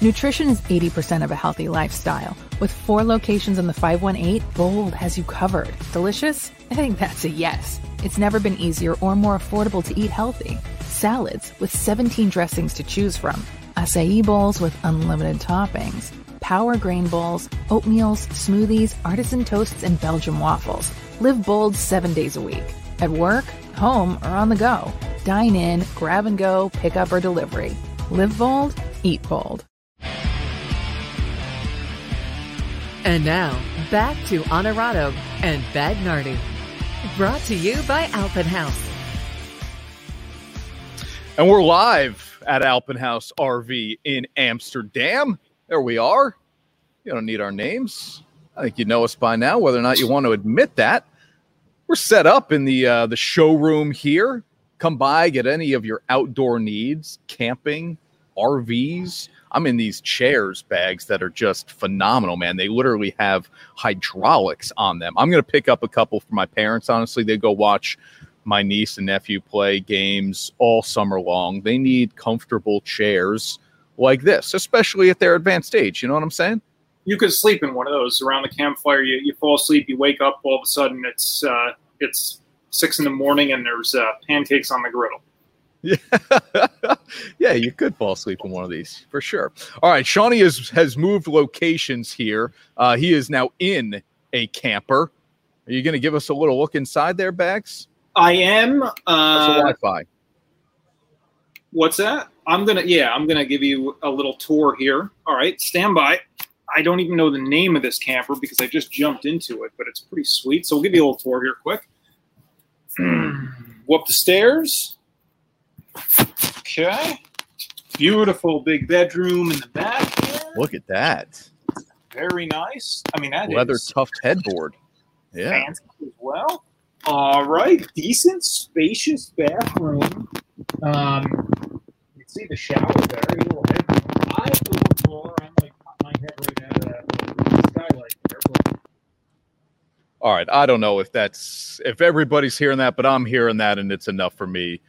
Nutrition is 80% of a healthy lifestyle. With four locations in the 518, Bold has you covered. Delicious? I think that's a yes. It's never been easier or more affordable to eat healthy. Salads with 17 dressings to choose from. Acai bowls with unlimited toppings. Power grain bowls, oatmeals, smoothies, artisan toasts, and Belgian waffles. Live bold seven days a week. At work, home, or on the go. Dine in, grab and go, pick up or delivery. Live bold, eat bold. And now, back to Honorado and Bagnardi. Brought to you by Alpin Haus. And we're live at Alpin Haus RV in Amsterdam. There we are. You don't need our names. I think you know us by now, whether or not you want to admit that. We're set up in the uh, the showroom here. Come by, get any of your outdoor needs, camping, RVs. I'm in these chairs bags that are just phenomenal, man. They literally have hydraulics on them. I'm going to pick up a couple for my parents. Honestly, they go watch my niece and nephew play games all summer long. They need comfortable chairs like this, especially at their advanced age. You know what I'm saying? You could sleep in one of those around the campfire. You, you fall asleep, you wake up, all of a sudden it's uh, it's six in the morning and there's uh, pancakes on the griddle. Yeah, *laughs* yeah, you could fall asleep in one of these for sure. All right, Shawnee has has moved locations here. Uh, he is now in a camper. Are you going to give us a little look inside there, Bags? I am. How's Uh, the Wi-Fi? What's that? I'm gonna yeah, I'm gonna give you a little tour here. All right, stand by. I don't even know the name of this camper because I just jumped into it, but it's pretty sweet. So we'll give you a little tour here quick. Go up the stairs. Okay. Beautiful big bedroom in the back here. Look at that Very nice. I mean that leather is tuft headboard. Yeah, fancy as well. All right, decent, spacious bathroom. Um, you can see the shower there, a little. I have the little floor. I'm like All right. I don't know if that's if everybody's hearing that, but I'm hearing that, and it's enough for me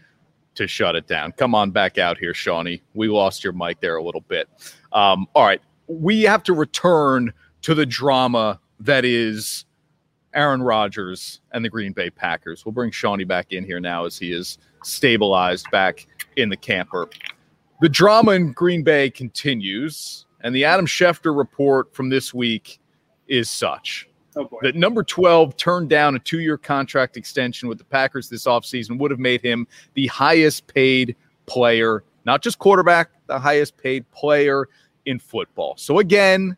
to shut it down. Come on back out here, Shawnee. We lost your mic there a little bit. Um, all right. We have to return to the drama that is Aaron Rodgers and the Green Bay Packers. We'll bring Shawnee back in here now as he is stabilized back in the camper. The drama in Green Bay continues, and the Adam Schefter report from this week is such oh that number 12 turned down a two-year contract extension with the Packers this offseason would have made him the highest paid player, not just quarterback, the highest paid player in football. So again,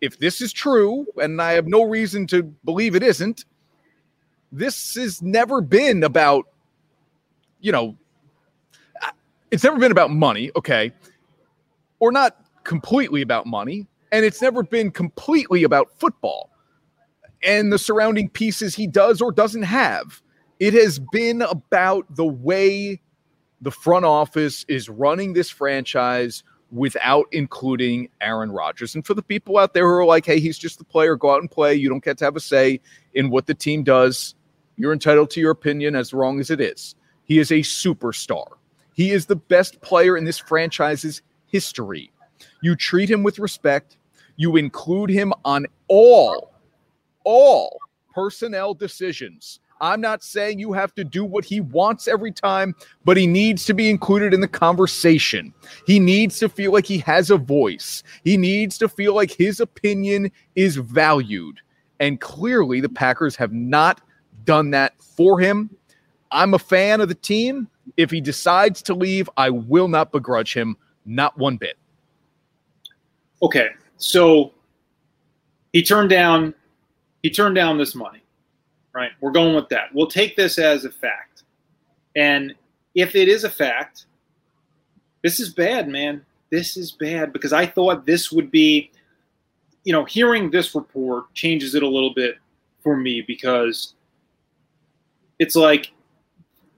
if this is true, and I have no reason to believe it isn't, this has never been about, you know, it's never been about money, okay, or not completely about money, and it's never been completely about football and the surrounding pieces he does or doesn't have. It has been about the way the front office is running this franchise without including Aaron Rodgers. And for the people out there who are like, hey, he's just the player, go out and play. You don't get to have a say in what the team does. You're entitled to your opinion, as wrong as it is. He is a superstar. He is the best player in this franchise's history. You treat him with respect. You include him on all, all personnel decisions. I'm not saying you have to do what he wants every time, but he needs to be included in the conversation. He needs to feel like he has a voice. He needs to feel like his opinion is valued. And clearly, the Packers have not done that for him. I'm a fan of the team. If he decides to leave, I will not begrudge him, not one bit. Okay, so he turned down he turned down this money right? We're going with that. We'll take this as a fact. And if it is a fact, this is bad, man. This is bad because I thought this would be, you know, hearing this report changes it a little bit for me because it's like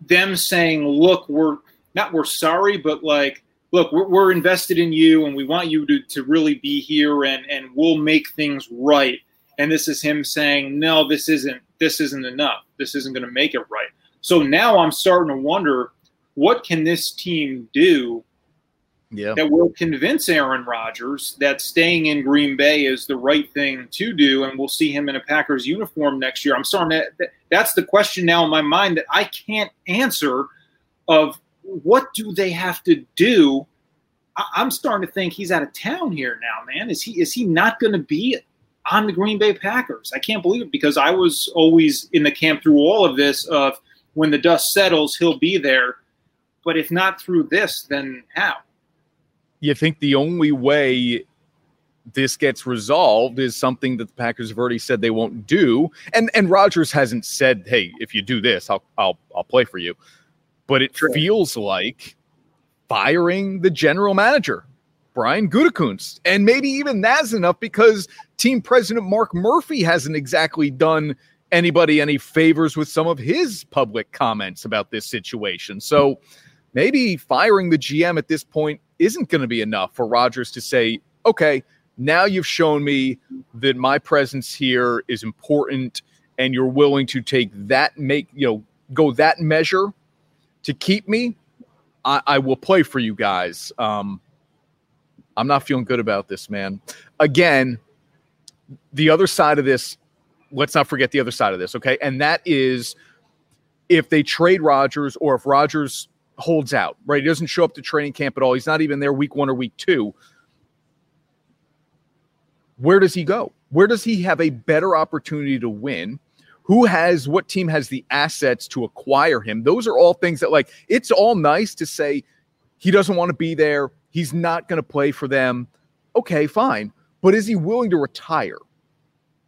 them saying, look, we're not we're sorry, but like, look, we're, we're invested in you and we want you to, to really be here and, and we'll make things right. And this is him saying, no, this isn't this isn't enough. This isn't going to make it right. So now I'm starting to wonder what can this team do yeah. that will convince Aaron Rodgers that staying in Green Bay is the right thing to do, and we'll see him in a Packers uniform next year. I'm starting to. That's the question now in my mind that I can't answer. Of what do they have to do? I'm starting to think he's out of town here now, man. Is he is he not going to be on the Green Bay Packers. I can't believe it because I was always in the camp through all of this of when the dust settles, he'll be there. But if not through this, then how? You think the only way this gets resolved is something that the Packers have already said they won't do. And and Rodgers hasn't said, "Hey, if you do this, I'll I'll I'll play for you." But it sure. feels like firing the general manager Brian Gutekunst. And maybe even that's enough because team president Mark Murphy hasn't exactly done anybody any favors with some of his public comments about this situation. So maybe firing the GM at this point isn't going to be enough for Rodgers to say, okay, now you've shown me that my presence here is important and you're willing to take that make you know go that measure to keep me I, I will play for you guys um, I'm not feeling good about this, man. Again, the other side of this, let's not forget the other side of this, okay? And that is if they trade Rodgers or if Rodgers holds out, right? He doesn't show up to training camp at all. He's not even there week one or week two. Where does he go? Where does he have a better opportunity to win? Who has what team has the assets to acquire him? Those are all things that, like, it's all nice to say he doesn't want to be there. He's not going to play for them. Okay, fine. But is he willing to retire?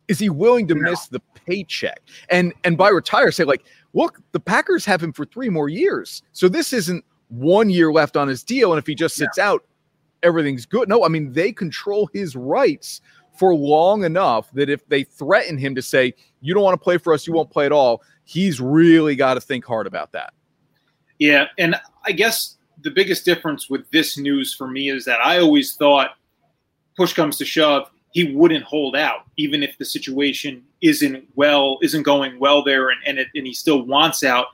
Is he willing to no. miss the paycheck? And and by retire, say like, look, the Packers have him for three more years. So this isn't one year left on his deal. And if he just sits out, everything's good. No, I mean they control his rights for long enough that if they threaten him to say, you don't want to play for us, you won't play at all, he's really got to think hard about that. Yeah. And I guess the biggest difference with this news for me is that I always thought push comes to shove, he wouldn't hold out, even if the situation isn't well, isn't going well there, and and, it, and he still wants out.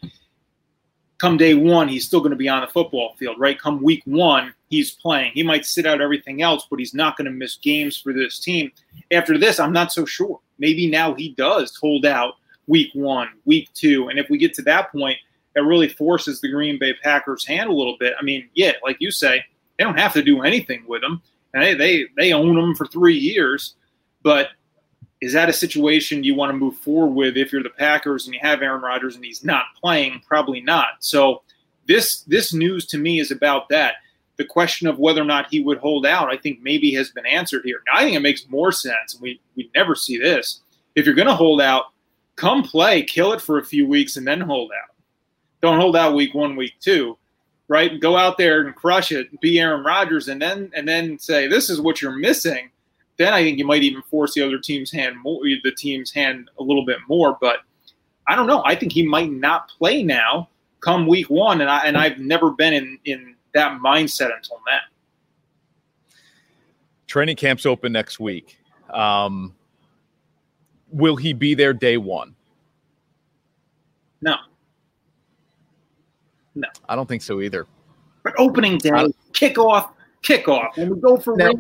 Come day one, he's still going to be on the football field, right? Come week one, he's playing. He might sit out everything else, but he's not going to miss games for this team. After this, I'm not so sure. Maybe now he does hold out week one, week two, and if we get to that point that really forces the Green Bay Packers' hand a little bit. I mean, yeah, like you say, they don't have to do anything with them, and they they, they own them for three years. But is that a situation you want to move forward with if you're the Packers and you have Aaron Rodgers and he's not playing? Probably not. So this this news to me is about that. The question of whether or not he would hold out, I think maybe has been answered here. Now, I think it makes more sense. We we never see this. If you're going to hold out, come play, kill it for a few weeks, and then hold out don't hold out week one, week two, right? Go out there and crush it, be Aaron Rodgers, and then and then say this is what you're missing. Then I think you might even force the other team's hand more, the team's hand a little bit more. But I don't know. I think he might not play now come week one, and I and I've never been in in that mindset until now. Training camp's open next week. Um, will he be there day one? No. No, I don't think so either. But opening day, kickoff, kickoff, when we go for now,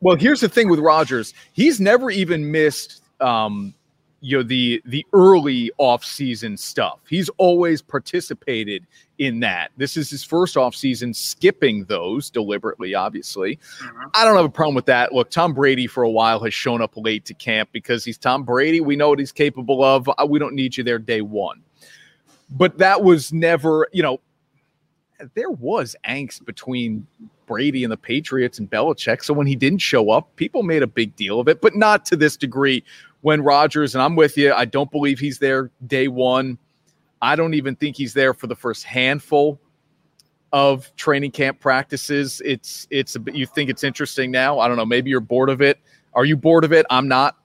Well, here's the thing with Rodgers. He's never even missed um, you know the the early off-season stuff. He's always participated in that. This is his first off-season skipping those deliberately, obviously. Mm-hmm. I don't have a problem with that. Look, Tom Brady for a while has shown up late to camp because he's Tom Brady. We know what he's capable of. Uh, we don't need you there day 1. But that was never, you know, there was angst between Brady and the Patriots and Belichick. So when he didn't show up, people made a big deal of it, but not to this degree. When Rodgers, and I'm with you, I don't believe he's there day one. I don't even think he's there for the first handful of training camp practices. It's it's a, you think it's interesting now. I don't know. Maybe you're bored of it. Are you bored of it? I'm not.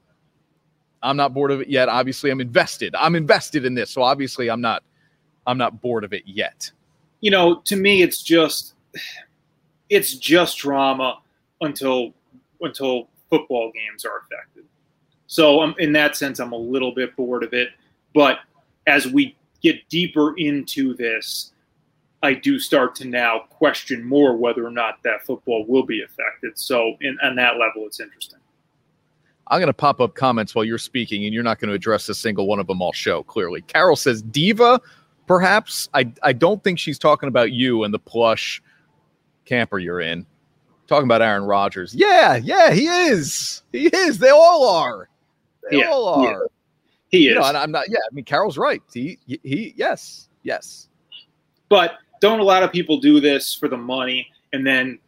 I'm not bored of it yet. Obviously, I'm invested. I'm invested in this, so obviously, I'm not. I'm not bored of it yet you know, to me, it's just it's just drama until until football games are affected. So um, in that sense, I'm a little bit bored of it. But as we get deeper into this, I do start to now question more whether or not that football will be affected. So in, on that level, it's interesting. I'm going to pop up comments while you're speaking, and you're not going to address a single one of them all show, clearly. Carol says, Diva perhaps. I I don't think she's talking about you and the plush camper you're in. Talking about Aaron Rodgers. Yeah, yeah, he is. He is. They all are. They yeah, all are. Yeah. He is. You know, I'm not. Yeah, I mean, Carol's right. He he. Yes, yes. But don't a lot of people do this for the money, and then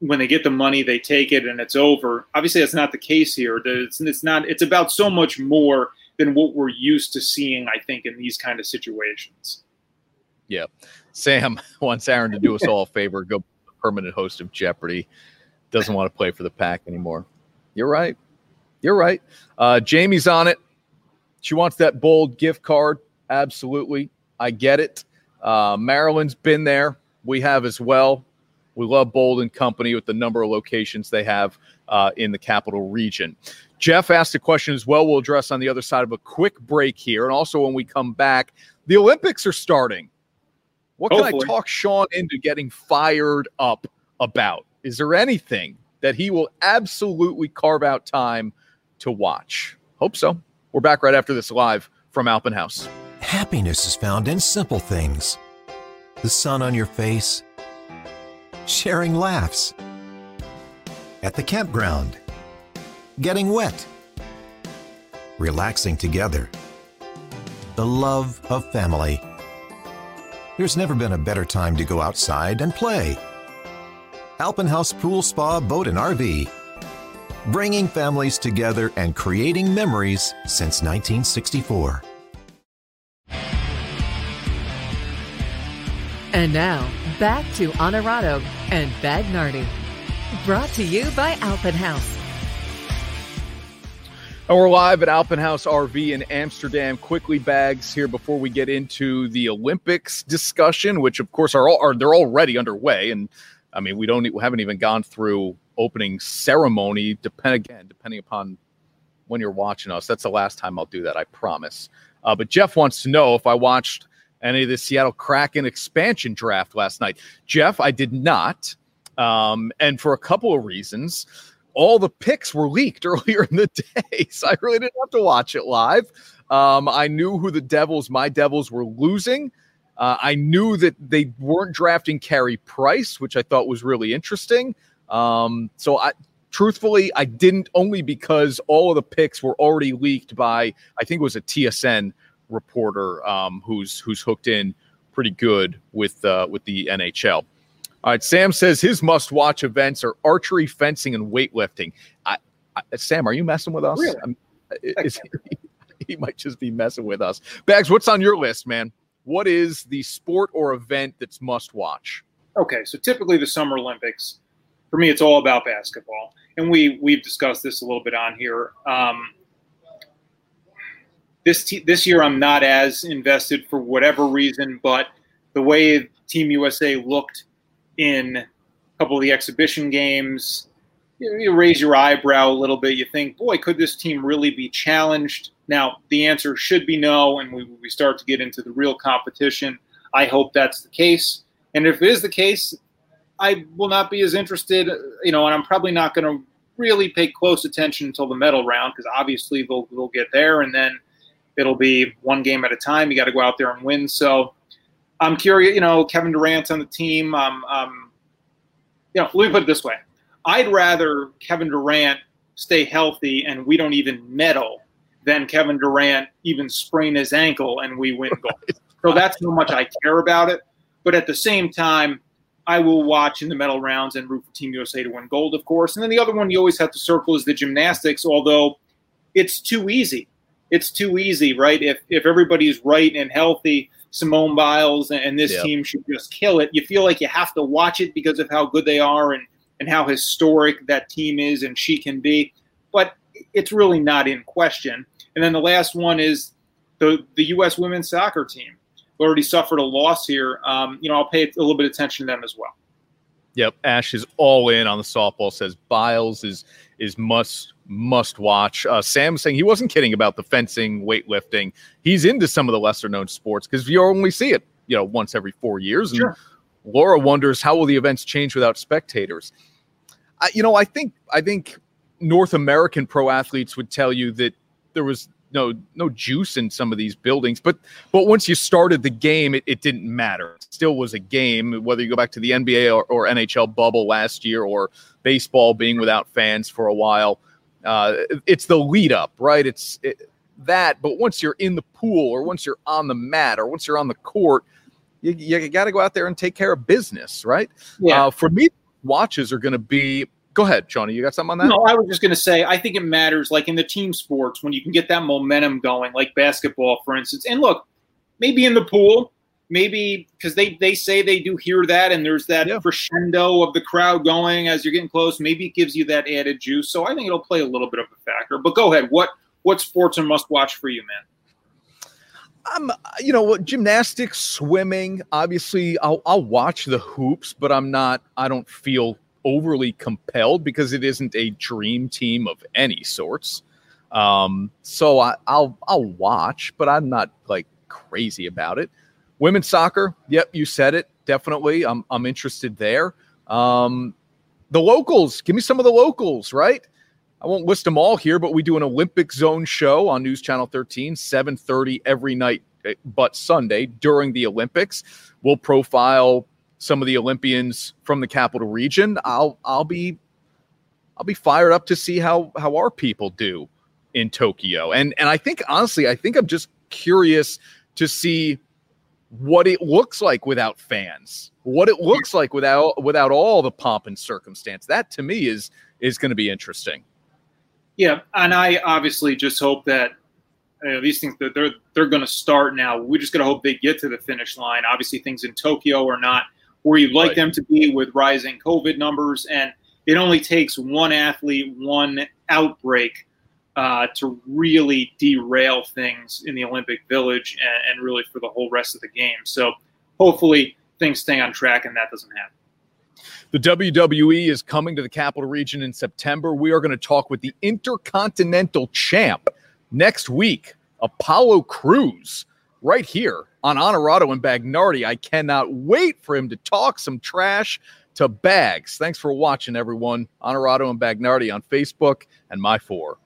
when they get the money, they take it and it's over. Obviously, that's not the case here. It's, it's not. It's about so much more than what we're used to seeing, I think, in these kind of situations. Yeah. Sam *laughs* wants Aaron to do us all a favor, go permanent host of Jeopardy. Doesn't want to play for the pack anymore. You're right. You're right. Uh, Jamie's on it. She wants that bold gift card. Absolutely. I get it. Uh, Maryland's been there. We have as well. We love Bold and Company with the number of locations they have uh, in the capital region. Jeff asked a question as well. We'll address on the other side of a quick break here. And also, when we come back, the Olympics are starting. What can I talk Sean into getting fired up about? Is there anything that he will absolutely carve out time to watch? Hope so. We're back right after this live from Alpin Haus. Happiness is found in simple things the sun on your face, sharing laughs at the campground getting wet, relaxing together, the love of family. There's never been a better time to go outside and play. Alpin Haus Pool Spa Boat and RV, bringing families together and creating memories since 1964. And now, back to Honorado and Bagnardi. Brought to you by Alpin Haus. And oh, we're live at Alpin Haus RV in Amsterdam. Quickly, bags here before we get into the Olympics discussion, which of course are all are they're already underway. And I mean, we don't we haven't even gone through opening ceremony. Depend again, depending upon when you're watching us. That's the last time I'll do that. I promise. Uh, but Jeff wants to know if I watched any of the Seattle Kraken expansion draft last night. Jeff, I did not, um, and for a couple of reasons all the picks were leaked *laughs* earlier in the day, *laughs* so I really didn't have to watch it live. Um, I knew who the Devils, my Devils, were losing. Uh, I knew that they weren't drafting Carey Price, which I thought was really interesting. Um, so I, truthfully, I didn't only because all of the picks were already leaked by I think it was a TSN reporter um, who's who's hooked in pretty good with uh, with the NHL. All right, Sam says his must-watch events are archery, fencing, and weightlifting. I, I, Sam, are you messing with us? Really? Is, he, *laughs* he might just be messing with us. Bags, what's on your list, man? What is the sport or event that's must-watch? Okay, so typically the Summer Olympics, for me, it's all about basketball, and we we've discussed this a little bit on here. Um, this t- this year, I'm not as invested for whatever reason, but the way Team USA looked in a couple of the exhibition games. You, you raise your eyebrow a little bit. You think, boy, could this team really be challenged? Now, the answer should be no, and we, we start to get into the real competition. I hope that's the case. And if it is the case, I will not be as interested, you know, and I'm probably not going to really pay close attention until the medal round because obviously they'll, they'll get there and then it'll be one game at a time. You got to go out there and win. So I'm curious, you know, Kevin Durant's on the team. Um, um, you know, let me put it this way. I'd rather Kevin Durant stay healthy and we don't even medal than Kevin Durant even sprain his ankle and we win gold. so that's how much I care about it. But at the same time, I will watch in the medal rounds and root for Team USA to win gold, of course. And then the other one you always have to circle is the gymnastics, although it's too easy. It's too easy, right? If if everybody's right and healthy, Simone Biles and this yep. team should just kill it. You feel like you have to watch it because of how good they are and and how historic that team is and she can be. But it's really not in question. And then the last one is the the U.S. women's soccer team already suffered a loss here. Um, you know, I'll pay a little bit of attention to them as well. Yep, Ash is all in on the softball. Says Biles is is must must watch. Uh, Sam saying he wasn't kidding about the fencing, weightlifting. He's into some of the lesser known sports because you only see it, you know, once every four years. And sure. Laura wonders how will the events change without spectators. I, you know, I think I think North American pro athletes would tell you that there was no no juice in some of these buildings. But but once you started the game, it, it didn't matter. It still was a game, whether you go back to the NBA or, or NHL bubble last year or baseball being without fans for a while. Uh, it's the lead up, right? It's it, that. But once you're in the pool or once you're on the mat or once you're on the court, you, you got to go out there and take care of business, right? Yeah. Uh, for me, watches are going to be Go ahead, Johnny. You got something on that? No, I was just going to say, I think it matters, like in the team sports, when you can get that momentum going, like basketball, for instance. And look, maybe in the pool, maybe because they they say they do hear that, and there's that yeah. crescendo of the crowd going as you're getting close. Maybe it gives you that added juice. So I think it'll play a little bit of a factor. But go ahead. What what sports are must watch for you, man? I'm, you know, gymnastics, swimming. Obviously, I'll, I'll watch the hoops, but I'm not. I don't feel overly compelled because it isn't a dream team of any sorts. Um, so I, will I'll watch, but I'm not like crazy about it. Women's soccer, yep, you said it. Definitely, I'm I'm interested there. Um, the locals, give me some of the locals, right? I won't list them all here, but we do an Olympic Zone show on News Channel 13, 7:30 every night, eh, but Sunday during the Olympics. We'll profile some of the Olympians from the capital region, I'll I'll be I'll be fired up to see how how our people do in Tokyo. And and I think honestly, I think I'm just curious to see what it looks like without fans. What it looks like without without all the pomp and circumstance. That to me is is going to be interesting. Yeah, and I obviously just hope that you know, these things that they're they're going to start now. We just got to hope they get to the finish line. Obviously, things in Tokyo are not where you'd like right. them to be with rising COVID numbers. And it only takes one athlete, one outbreak uh, to really derail things in the Olympic Village and, and, really for the whole rest of the game. So hopefully things stay on track and that doesn't happen. The WWE is coming to the capital region in September. We are going to talk with the Intercontinental Champ next week, Apollo Crews, right here on Honorado and Bagnardi. I cannot wait for him to talk some trash to Bags. Thanks for watching, everyone. Honorado and Bagnardi on Facebook and My Four.